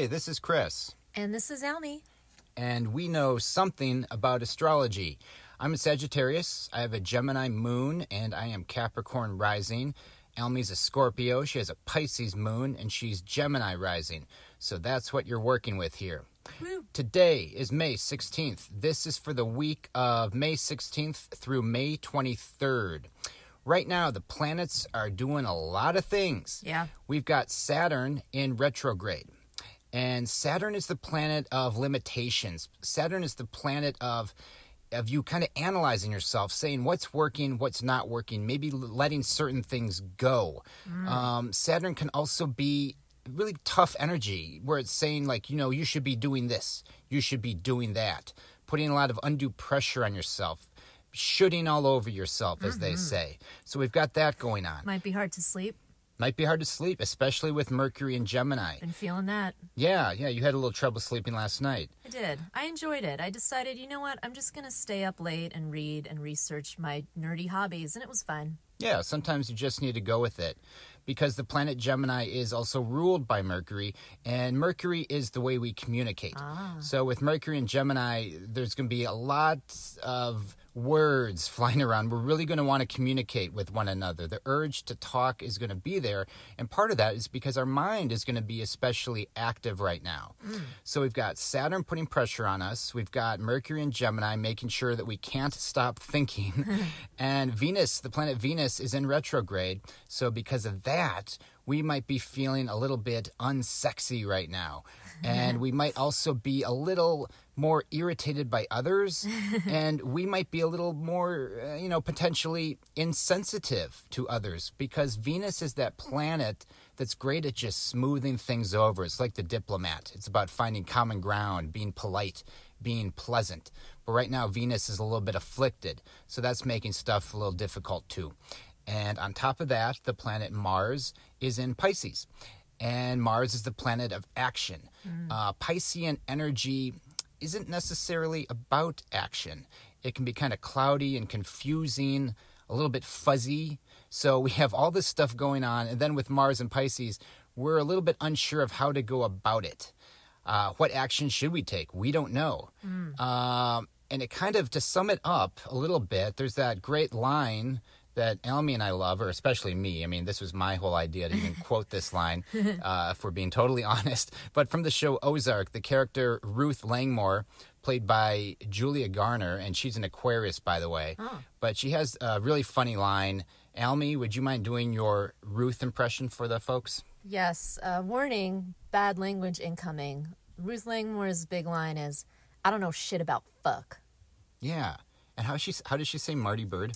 Hey, this is Chris, And this is Almy. and we know something about astrology. I'm a Sagittarius, I have a Gemini moon, and I am Capricorn rising. Almy's a Scorpio, she has a Pisces moon, and she's Gemini rising. So that's what you're working with here. Woo. Today is May 16th. This is for the week of May 16th through May 23rd. Right now, the planets are doing a lot of things. Yeah. We've got Saturn in retrograde. And Saturn is the planet of limitations. Saturn is the planet of of you kind of analyzing yourself, saying what's working, what's not working, maybe letting certain things go. Um, Saturn can also be really tough energy where it's saying like you know you should be doing this you should be doing that putting a lot of undue pressure on yourself shooting all over yourself as they say so we've got that going on Might be hard to sleep. Might be hard to sleep especially with mercury and gemini Been feeling that. yeah yeah you had a little trouble sleeping last night I did. I enjoyed it. I decided, you know what? I'm just going to stay up late and read and research my nerdy hobbies, and it was fun. Yeah, sometimes you just need to go with it because the planet Gemini is also ruled by Mercury, and Mercury is the way we communicate. Ah. So, with Mercury and Gemini, there's going to be a lot of words flying around. We're really going to want to communicate with one another. The urge to talk is going to be there, and part of that is because our mind is going to be especially active right now. Hmm. So, we've got Saturn putting pressure on us, we've got Mercury and Gemini making sure that we can't stop thinking, and Venus, the planet Venus, is in retrograde. So, because of that, we might be feeling a little bit unsexy right now. And we might also be a little more irritated by others. and we might be a little more, uh, you know, potentially insensitive to others because Venus is that planet that's great at just smoothing things over. It's like the diplomat, it's about finding common ground, being polite, being pleasant. But right now, Venus is a little bit afflicted. So that's making stuff a little difficult too. And on top of that, the planet Mars is in Pisces. And Mars is the planet of action. Uh, Piscean energy isn't necessarily about action, it can be kind of cloudy and confusing, a little bit fuzzy. So we have all this stuff going on. And then with Mars and Pisces, we're a little bit unsure of how to go about it. Uh, what action should we take? We don't know. Um, and it kind of, to sum it up a little bit, there's that great line that Almy and I love, or especially me. I mean, this was my whole idea to even quote this line, uh, if we're being totally honest. But from the show Ozark, the character Ruth Langmore, played by Julia Garner, and she's an Aquarius, by the way. But she has a really funny line. Almy, would you mind doing your Ruth impression for the folks? Yes. Uh, warning bad language incoming. Ruth Langmore's big line is I don't know shit about fuck. Yeah. And how she how does she say Marty Byrde?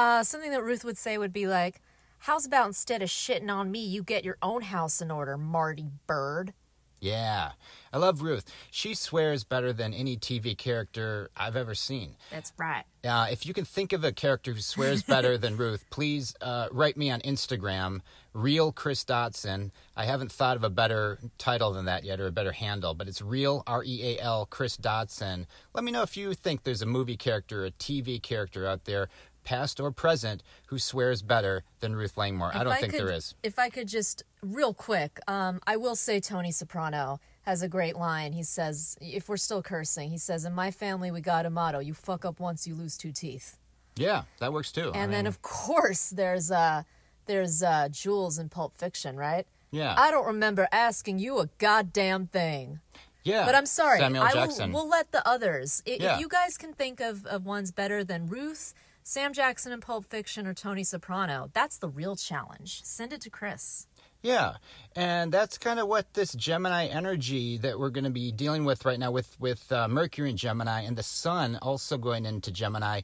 Uh, something that Ruth would say would be like, How's about instead of shitting on me, you get your own house in order, Marty Byrde? Yeah. I love Ruth. She swears better than any TV character I've ever seen. That's right. Uh, if you can think of a character who swears better than Ruth, please uh, write me on Instagram, real Chris Dotson. I haven't thought of a better title than that yet, or a better handle, but it's real R E A L Chris Dotson. Let me know if you think there's a movie character, a TV character out there, past or present, who swears better than Ruth Langmore. I don't think could, there is. If I could just real quick, um, I will say Tony Soprano has a great line. He says, if we're still cursing, he says, "In my family, we got a motto: you fuck up once, you lose two teeth." Yeah, that works too. I And then, of course, there's uh, there's uh, Jules in Pulp Fiction, right? yeah, I don't remember asking you a goddamn thing. yeah. But I'm sorry. Samuel L Jackson. will we'll let the others. I- Yeah. If you guys can think of, of ones better than Ruth, Sam Jackson in Pulp Fiction, or Tony Soprano, that's the real challenge. Send it to Chris. Yeah, and that's kind of what this Gemini energy that we're going to be dealing with right now, with with uh, Mercury in Gemini and the Sun also going into Gemini.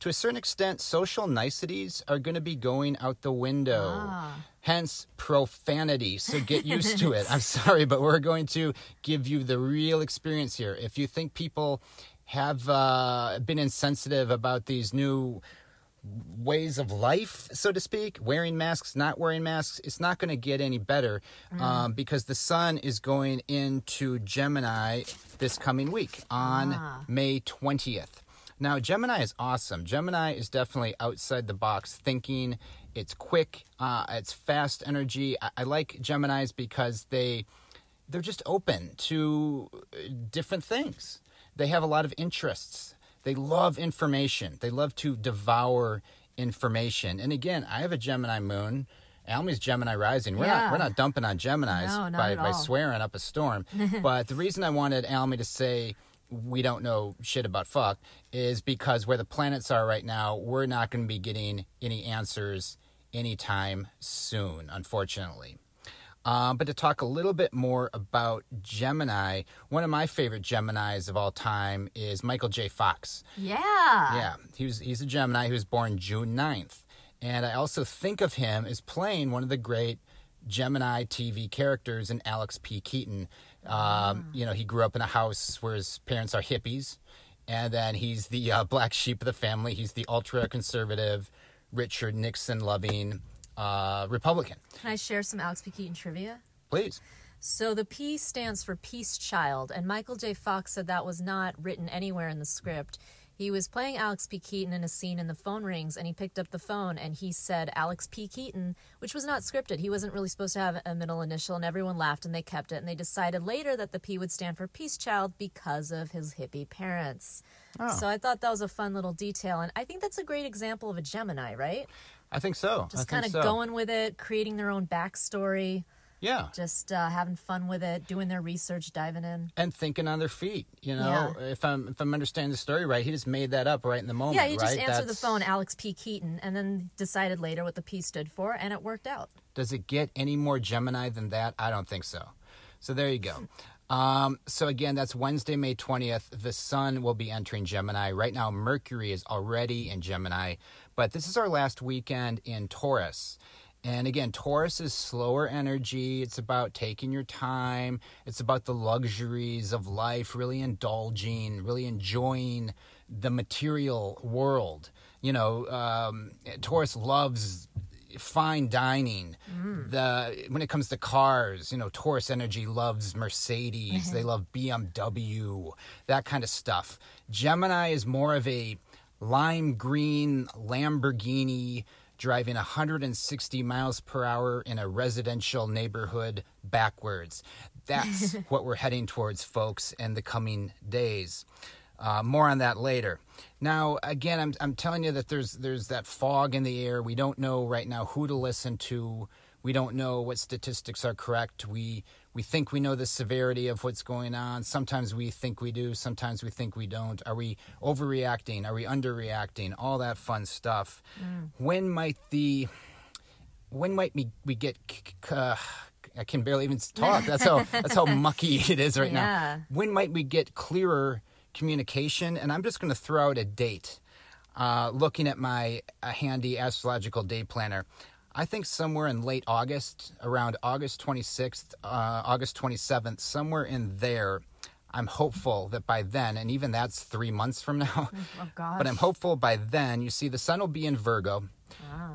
To a certain extent, social niceties are going to be going out the window. Ah. Hence, profanity. So get used to it. I'm sorry, but we're going to give you the real experience here. If you think people have uh, been insensitive about these new ways of life, so to speak, wearing masks, not wearing masks, it's not going to get any better um, because the sun is going into Gemini this coming week on Ah. May 20th. Now, Gemini is awesome. Gemini is definitely outside the box thinking. It's quick, uh, it's fast energy. I, I like Geminis because they they're just open to uh, different things. They have a lot of interests. They love information. They love to devour information. And again, I have a Gemini moon. Almy's Gemini rising. We're Yeah. not we're not dumping on Geminis No, by, by swearing up a storm. but the reason I wanted Almy to say we don't know shit about fuck is because where the planets are right now, we're not going to be getting any answers anytime soon, unfortunately. Um, but to talk a little bit more about Gemini, one of my favorite Geminis of all time is Michael J. Fox. Yeah. Yeah, he was he's a Gemini. He was born June 9th. And I also think of him as playing one of the great Gemini TV characters in Alex P. Keaton. Um, you know, he grew up in a house where his parents are hippies, and then he's the uh, black sheep of the family. He's the ultra conservative, Richard Nixon loving uh, Republican. Can I share some Alex P. Keaton trivia? Please. So the P stands for Peace Child, and Michael J. Fox said that was not written anywhere in the script. He was playing Alex P. Keaton in a scene and the phone rings, and he picked up the phone and he said Alex P. Keaton, which was not scripted. He wasn't really supposed to have a middle initial, and everyone laughed and they kept it. And they decided later that the P would stand for Peace Child because of his hippie parents. Oh. So I thought that was a fun little detail, and I think that's a great example of a Gemini, right? I think so. Just kind of so. going with it, creating their own backstory Yeah. just uh, having fun with it, doing their research, diving in. and thinking on their feet. You know, if I'm if I'm understanding the story right, he just made that up right in the moment. yeah, he just right? answered the phone, Alex P. Keaton, and then decided later what the P stood for, and it worked out. Does it get any more Gemini than that? I don't think so. So there you go. Um, so again, that's Wednesday, May 20th. The sun will be entering Gemini. Right now, Mercury is already in Gemini, but this is our last weekend in Taurus. And again, Taurus is slower energy. It's about taking your time. It's about the luxuries of life, really indulging, really enjoying the material world. You know, um, Taurus loves fine dining. The when it comes to cars, you know, Taurus Energy loves Mercedes. they love BMW, that kind of stuff. Gemini is more of a lime green Lamborghini driving 160 miles per hour in a residential neighborhood backwards. That's what we're heading towards, folks, in the coming days. Uh, more on that later. Now, again, I'm I'm telling you that there's there's that fog in the air. We don't know right now who to listen to. We don't know what statistics are correct. We we think we know the severity of what's going on. Sometimes we think we do. Sometimes we think we don't. Are we overreacting? Are we underreacting? All that fun stuff. When might the when might we, we get uh, I can barely even talk. That's how that's how mucky it is right Yeah. now. When might we get clearer communication? And I'm just going to throw out a date. Uh, looking at my handy astrological day planner, I think somewhere in late August, around August 26th, uh, August 27th, somewhere in there. I'm hopeful that by then, and even that's three months from now, Oh but I'm hopeful by then, you see, the sun will be in Virgo,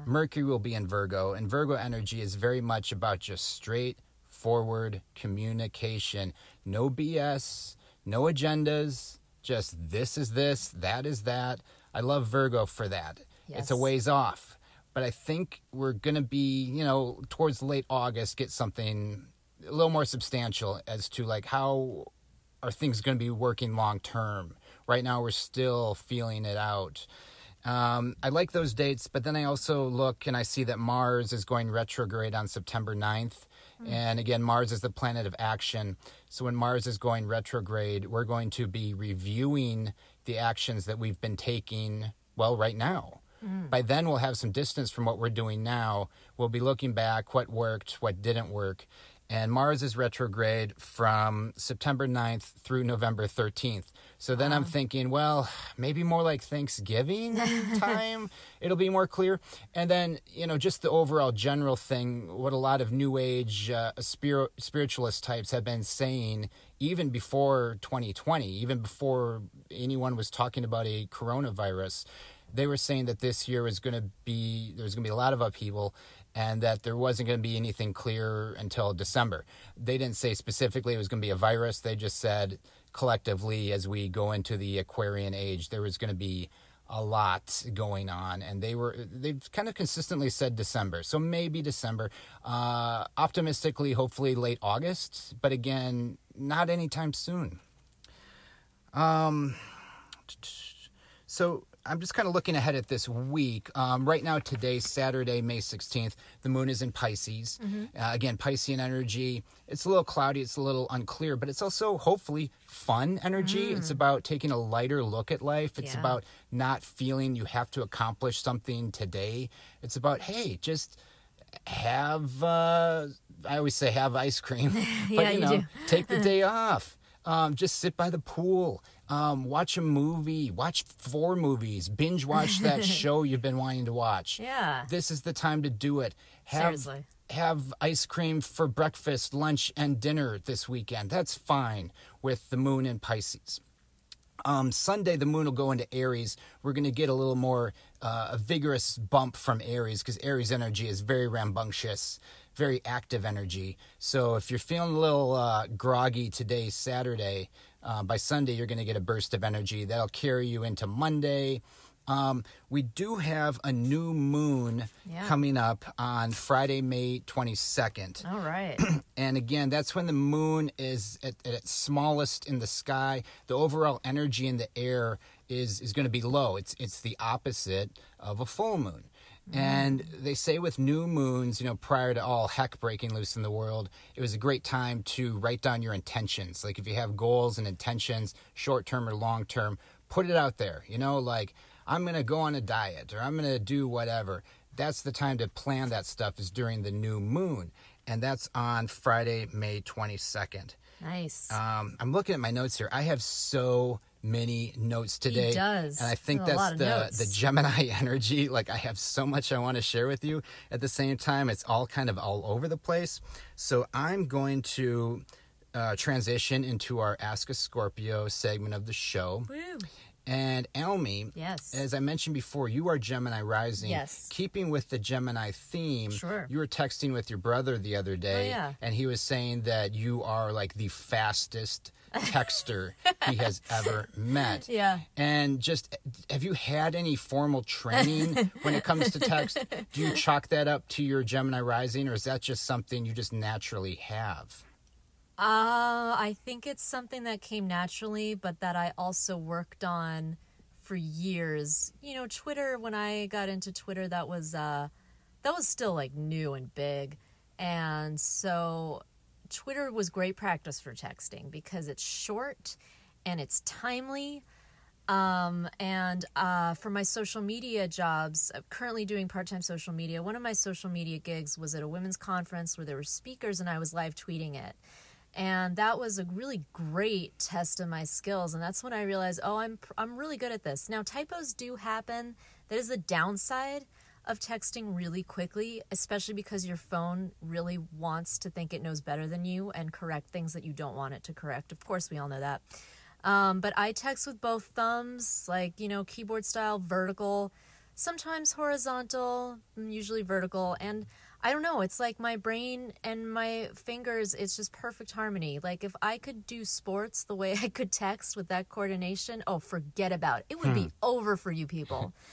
Mercury will be in Virgo, and Virgo energy is very much about just straightforward communication. No BS, no agendas, just this is this, that is that. I love Virgo for that. Yes. It's a ways off. But I think we're going to be, you know, towards late August, get something a little more substantial as to like how are things going to be working long term? Right now, we're still feeling it out. Um, I like those dates, but then I also look and I see that Mars is going retrograde on September 9th. And again, Mars is the planet of action. So when Mars is going retrograde, we're going to be reviewing the actions that we've been taking, well, right now. By then, we'll have some distance from what we're doing now. We'll be looking back what worked, what didn't work. And Mars is retrograde from September 9th through November 13th. So then I'm thinking, well, maybe more like Thanksgiving time, it'll be more clear. And then, you know, just the overall general thing, what a lot of New Age uh, spir- spiritualist types have been saying, even before 2020, even before anyone was talking about a coronavirus, they were saying that this year was going to be, there's going to be a lot of upheaval and that there wasn't going to be anything clear until December. They didn't say specifically it was going to be a virus. They just said collectively, as we go into the Aquarian age, there was going to be a lot going on, and they were they've kind of consistently said December, so maybe December. Uh, optimistically, hopefully late August, but again, not anytime soon. Um, so I'm just kind of looking ahead at this week. Um, right now, today, Saturday, May 16th, the moon is in Pisces. Uh, again, Piscean energy. It's a little cloudy, it's a little unclear, but it's also hopefully fun energy. It's about taking a lighter look at life. It's Yeah. about not feeling you have to accomplish something today. It's about, hey, just have, uh, I always say have ice cream, but Yeah, you know, do. take the day off. Um, just sit by the pool, um, watch a movie, watch four movies, binge watch that show you've been wanting to watch. Yeah. This is the time to do it. Have, Seriously. Have ice cream for breakfast, lunch, and dinner this weekend. That's fine with the moon in Pisces. Um, Sunday, the moon will go into Aries. We're going to get a little more uh, a vigorous bump from Aries because Aries energy is very rambunctious, very active energy. So if you're feeling a little uh, groggy today, Saturday, uh, by Sunday, you're going to get a burst of energy that'll carry you into Monday. Um, we do have a new moon Yeah. coming up on Friday, May 22nd. All right. And again, that's when the moon is at, at its smallest in the sky. The overall energy in the air is, is going to be low. It's, it's the opposite of a full moon. And they say with new moons, you know, prior to all heck breaking loose in the world, it was a great time to write down your intentions. Like if you have goals and intentions, short term or long term, put it out there. You know, like I'm going to go on a diet or I'm going to do whatever. That's the time to plan that stuff is during the new moon. And that's on Friday, May 22nd. nice. Um, I'm looking at my notes here. I have so many notes today. does. And I think that's the, the Gemini energy. Like I have so much I want to share with you. At the same time, it's all kind of all over the place. So I'm going to uh, transition into our Ask a Scorpio segment of the show. Woo. And Almy, Yes. as I mentioned before, you are Gemini rising. Yes. Keeping with the Gemini theme, Sure. you were texting with your brother the other day, Oh, yeah. and he was saying that you are like the fastest texter he has ever met. Yeah. And just have you had any formal training when it comes to text? Do you chalk that up to your Gemini rising, or is that just something you just naturally have? Uh, I think it's something that came naturally, but that I also worked on for years. You know, Twitter. When I got into Twitter, that was uh, that was still like new and big, and so Twitter was great practice for texting because it's short and it's timely. Um, and uh, for my social media jobs, I'm currently doing part time social media. One of my social media gigs was at a women's conference where there were speakers and I was live tweeting it. And that was a really great test of my skills. And that's when I realized, oh, I'm, I'm really good at this. Now, typos do happen. That is the downside of texting really quickly, especially because your phone really wants to think it knows better than you and correct things that you don't want it to correct. Of course, we all know that. Um, but I text with both thumbs, like, you know, keyboard style, vertical, sometimes horizontal, mm, usually vertical. And I don't know, it's like my brain and my fingers, it's just perfect harmony. Like, if I could do sports the way I could text with that coordination, oh, forget about it. It would be over for you people.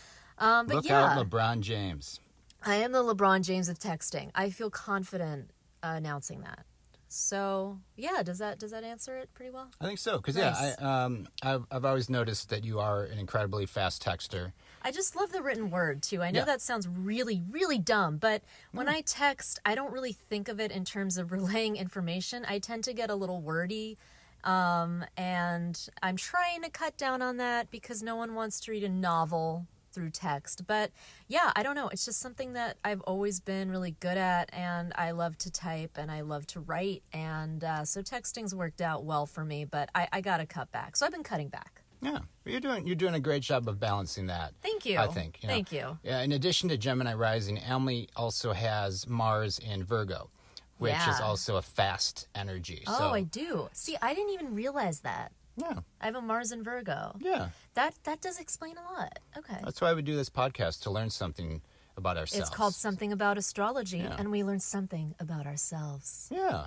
Um, but Look yeah, out, LeBron James. I am the LeBron James of texting. I feel confident uh, announcing that. So yeah, does that does that answer it pretty well? I think so because Nice. yeah, I, um, I've I've always noticed that you are an incredibly fast texter. I just love the written word too. I know Yeah. that sounds really, really dumb, but when I text, I don't really think of it in terms of relaying information. I tend to get a little wordy. Um, and I'm trying to cut down on that because no one wants to read a novel through text. But yeah, I don't know. It's just something that I've always been really good at, and I love to type and I love to write. And uh, so texting's worked out well for me, but I, I got to cut back. So I've been cutting back. Yeah, you're doing you're doing a great job of balancing that. Thank you. I think. You know. Thank you. Yeah, in addition to Gemini rising, Emily also has Mars in Virgo, which is also a fast energy. Oh, so, I do. See, I didn't even realize that. Yeah, I have a Mars and Virgo. yeah. That that does explain a lot. Okay. That's why we do this podcast to learn something about ourselves. It's called something about astrology, Yeah. and we learn something about ourselves. Yeah.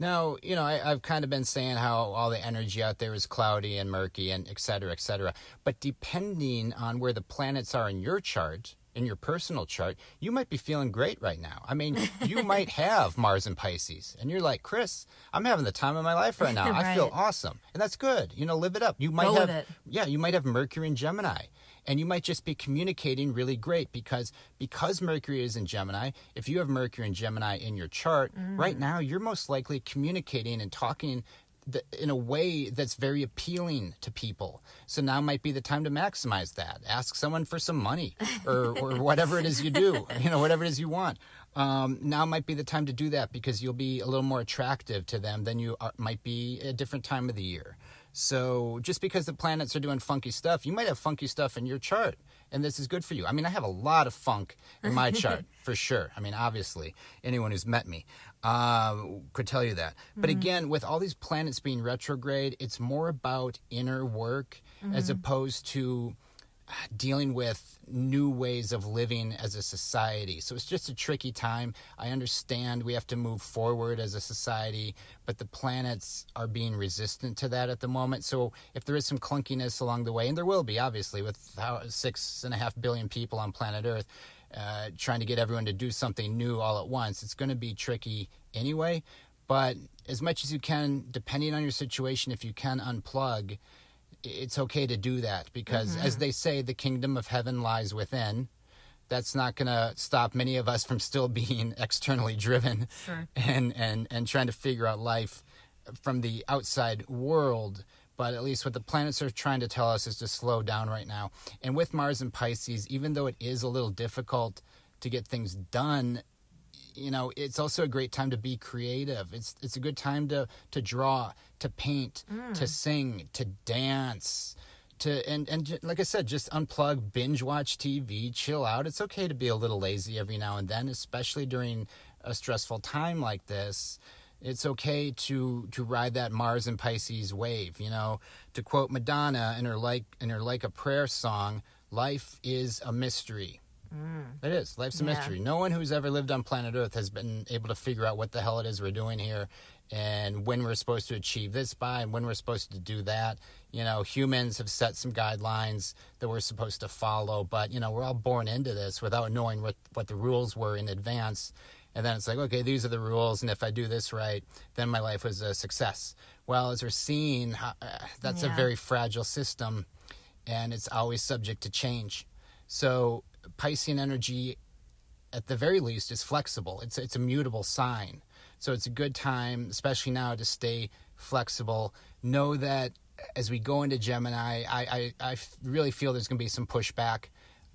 Now, you know, I, I've kind of been saying how all the energy out there is cloudy and murky and et cetera, et cetera. But depending on where the planets are in your chart, in your personal chart, you might be feeling great right now. I mean, you might have Mars and Pisces, and you're like, Chris, I'm having the time of my life right now. I feel awesome, and that's good. You know, live it up. You might Go have, it. yeah, you might have Mercury in Gemini, and you might just be communicating really great because because Mercury is in Gemini. If you have Mercury in Gemini in your chart Mm. right now, you're most likely communicating and talking. In a way that's very appealing to people. So now might be the time to maximize that. Ask someone for some money or, or whatever it is you do, you know, whatever it is you want. Um, now might be the time to do that because you'll be a little more attractive to them than you are, might be at a different time of the year. So just because the planets are doing funky stuff, you might have funky stuff in your chart, and this is good for you. I mean, I have a lot of funk in my chart for sure. I mean, obviously, anyone who's met me uh, could tell you that. But mm-hmm. again, with all these planets being retrograde, it's more about inner work as mm-hmm. opposed to uh, dealing with new ways of living as a society. So it's just a tricky time. I understand we have to move forward as a society, but the planets are being resistant to that at the moment. So if there is some clunkiness along the way, and there will be, obviously, with how six and a half billion people on planet Earth. Uh, trying to get everyone to do something new all at once. It's going to be tricky anyway, but as much as you can, depending on your situation, if you can unplug, it's okay to do that because as they say the kingdom of heaven lies within that's not going to stop many of us from still being externally driven Sure. and and and trying to figure out life from the outside world but at least what the planets are trying to tell us is to slow down right now. And with mars and pisces even though it is a little difficult to get things done you know it's also a great time to be creative. It's it's a good time to to draw to paint to mm. sing to dance to and and like i said just unplug binge watch tv chill out. It's okay to be a little lazy every now and then especially during a stressful time like this it's okay to to ride that mars and pisces wave you know to quote madonna in her like in her like a prayer song life is a mystery mm. it is. Life's a Yeah. mystery. No one who's ever lived on planet Earth has been able to figure out what the hell it is we're doing here and when we're supposed to achieve this by and when we're supposed to do that. You know, humans have set some guidelines that we're supposed to follow, but, you know, we're all born into this without knowing what, what the rules were in advance. And then it's like, okay, these are the rules, and if I do this right, then my life was a success. Well, as we're seeing, uh, that's a very fragile system, and it's always subject to change. So, Piscean energy, at the very least, is flexible. It's it's a mutable sign. So it's a good time, especially now, to stay flexible. Know that as we go into Gemini, I I really feel there's going to be some pushback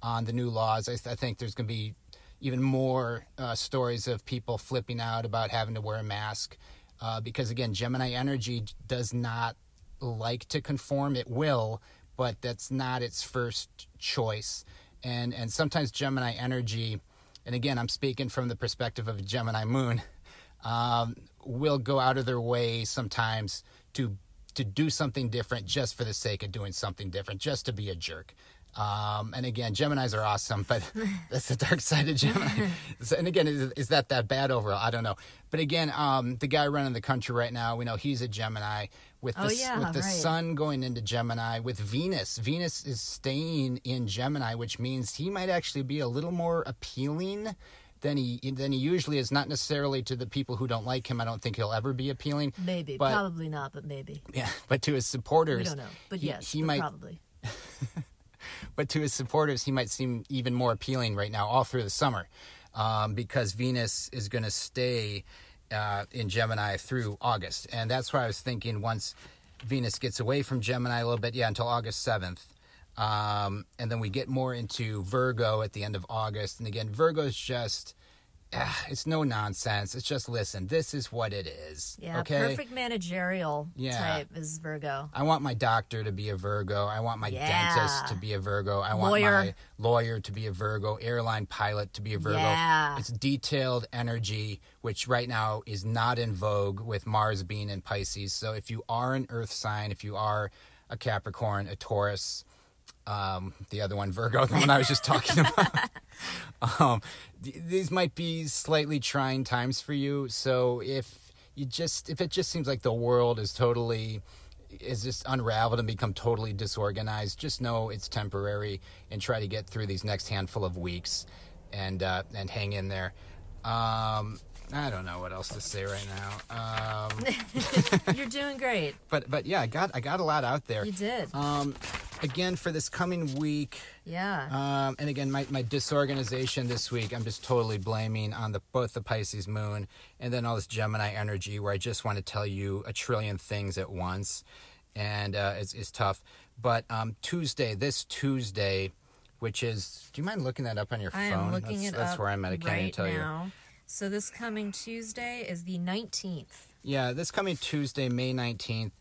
on the new laws. I, th- I think there's going to be even more uh, stories of people flipping out about having to wear a mask uh, because again, Gemini energy does not like to conform. It will, but that's not its first choice. And and sometimes Gemini energy, and again, I'm speaking from the perspective of a Gemini moon, um, will go out of their way sometimes to to do something different just for the sake of doing something different, just to be a jerk. Um, and again, Geminis are awesome, but that's the dark side of Gemini. So- and again, is, is that that bad overall? I don't know. But again, um, the guy running the country right now, we know he's a Gemini with the Oh, yeah, with the right. sun going into Gemini with Venus. Venus is staying in Gemini, which means he might actually be a little more appealing than he than he usually is. Not necessarily to the people who don't like him. I don't think he'll ever be appealing. Maybe, but, probably not, but maybe. Yeah, but to his supporters, We don't know, but he- yes, he but might probably. But to his supporters, he might seem even more appealing right now, all through the summer, um, because Venus is going to stay uh, in Gemini through August, and that's why I was thinking once Venus gets away from Gemini a little bit, yeah, until August seventh, um, and then we get more into Virgo at the end of August, and again, Virgo is just. It's no nonsense. It's just listen. This is what it is. Yeah, okay. perfect managerial Yeah. type is Virgo. I want my doctor to be a Virgo. I want my Yeah. dentist to be a Virgo. I want Lawyer. my lawyer to be a Virgo, airline pilot to be a Virgo. Yeah. It's detailed energy, which right now is not in vogue with Mars being in Pisces. So if you are an earth sign, if you are a Capricorn, a Taurus, um, the other one, Virgo, the one I was just talking about. um, th- these might be slightly trying times for you. So if you just if it just seems like the world is totally is just unraveled and become totally disorganized, just know it's temporary and try to get through these next handful of weeks and uh, and hang in there. Um, I don't know what else to say right now. Um, You're doing great. but but yeah, I got I got a lot out there. You did. Um, again for this coming week. yeah. Um, and again, my, my disorganization this week, I'm just totally blaming on the both the Pisces moon and then all this Gemini energy where I just want to tell you a trillion things at once. And uh, it's, it's tough. But um, Tuesday, this Tuesday, which is, do you mind looking that up on your I phone? that's, it that's where I'm at. I can't even right tell you. So this coming Tuesday is the 19th. Yeah, this coming Tuesday, May 19th,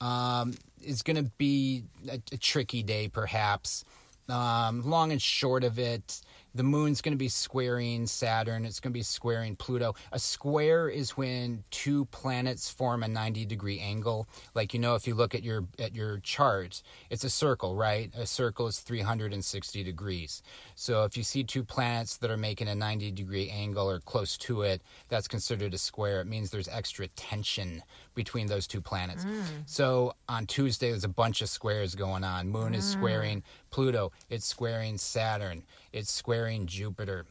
um, is going to be a, a tricky day, perhaps. Um, long and short of it, the moon's going to be squaring Saturn. It's going to be squaring Pluto. A square is when two planets form a 90 degree angle. Like you know, if you look at your at your chart, it's a circle, right? A circle is 360 degrees. So if you see two planets that are making a 90 degree angle or close to it, that's considered a square. It means there's extra tension between those two planets. Mm. So on Tuesday, there's a bunch of squares going on. Moon is mm. squaring Pluto. It's squaring Saturn. It's squaring Jupiter.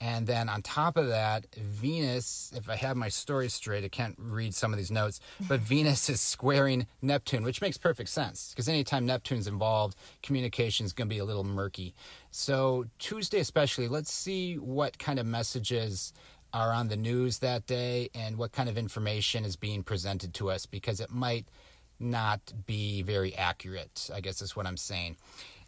And then on top of that, Venus, if I have my story straight, I can't read some of these notes, but Venus is squaring Neptune, which makes perfect sense because anytime Neptune's involved, communication is going to be a little murky. So, Tuesday especially, let's see what kind of messages are on the news that day and what kind of information is being presented to us because it might not be very accurate, I guess is what I'm saying.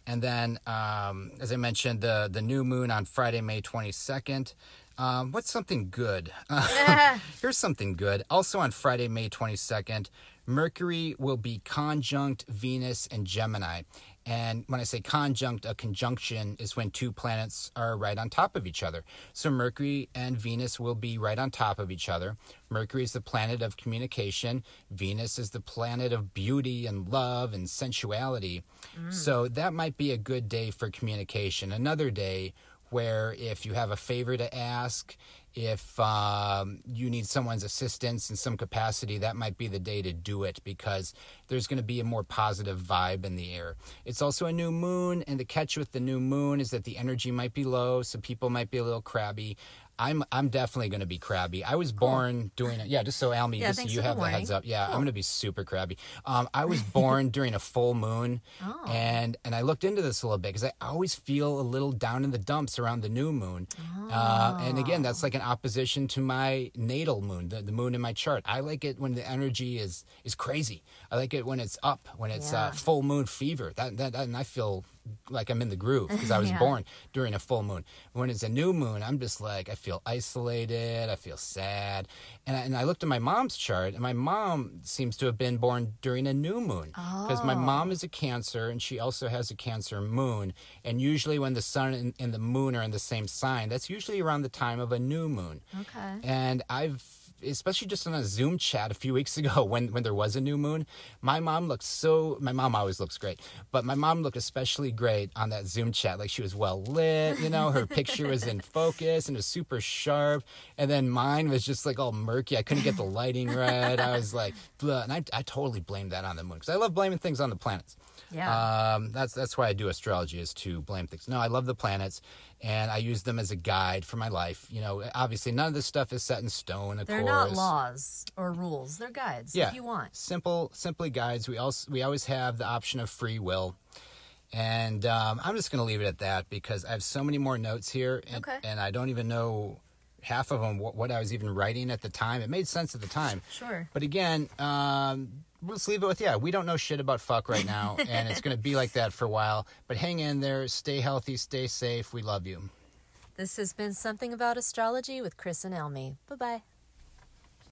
And then, um, as I mentioned, the, the new moon on Friday, May 22nd. Um, what's something good? Here's something good. Also on Friday, May 22nd, Mercury will be conjunct Venus and Gemini. And when I say conjunct, a conjunction is when two planets are right on top of each other. So Mercury and Venus will be right on top of each other. Mercury is the planet of communication, Venus is the planet of beauty and love and sensuality. Mm. So that might be a good day for communication. Another day where if you have a favor to ask, if um, you need someone's assistance in some capacity, that might be the day to do it because there's going to be a more positive vibe in the air. It's also a new moon, and the catch with the new moon is that the energy might be low, so people might be a little crabby. I'm I'm definitely going to be crabby. I was born doing it. Yeah, just so Almy, Yeah, just you have the heads up. Yeah, I'm going to be super crabby. Um, I was born during a full moon, Oh. and and I looked into this a little bit because I always feel a little down in the dumps around the new moon. Uh, and again, that's like an opposition to my natal moon, the, the moon in my chart. I like it when the energy is is crazy. I like it when it's up, when it's Yeah. uh, full moon fever. That, that and I feel like I'm in the groove because I was Yeah. born during a full moon. When it's a new moon, I'm just like I feel isolated. I feel sad, and I, and I looked at my mom's chart, and my mom seems to have been born during a new moon because my mom oh. is a Cancer, and she also has a Cancer moon. And usually, when the sun and, and the moon are in the same sign, that's usually around the time of a new moon. Okay. And I've especially just on a Zoom chat a few weeks ago when when there was a new moon, my mom looked so my mom always looks great, but my mom looked especially great on that Zoom chat. Like she was well lit, you know, her picture was in focus and it was super sharp. And then mine was just like all murky. I couldn't get the lighting right. I was like, and I, I totally blamed that on the moon because I love blaming things on the planets. Yeah. Um, that's that's why I do astrology is to blame things. No, I love the planets, and I use them as a guide for my life. You know, obviously none of this stuff is set in stone. Of They're course, not laws or rules. They're guides Yeah, if you want. simple, simply guides. We also we always have the option of free will, and um, I'm just going to leave it at that because I have so many more notes here, and, Okay. and I don't even know half of them what, what I was even writing at the time. It made sense at the time. Sure. But again, um, let's leave it with yeah. We don't know shit about fuck right now, and it's going to be like that for a while. But hang in there, stay healthy, stay safe. We love you. This has been Something About Astrology with Chris and Almy. Bye bye.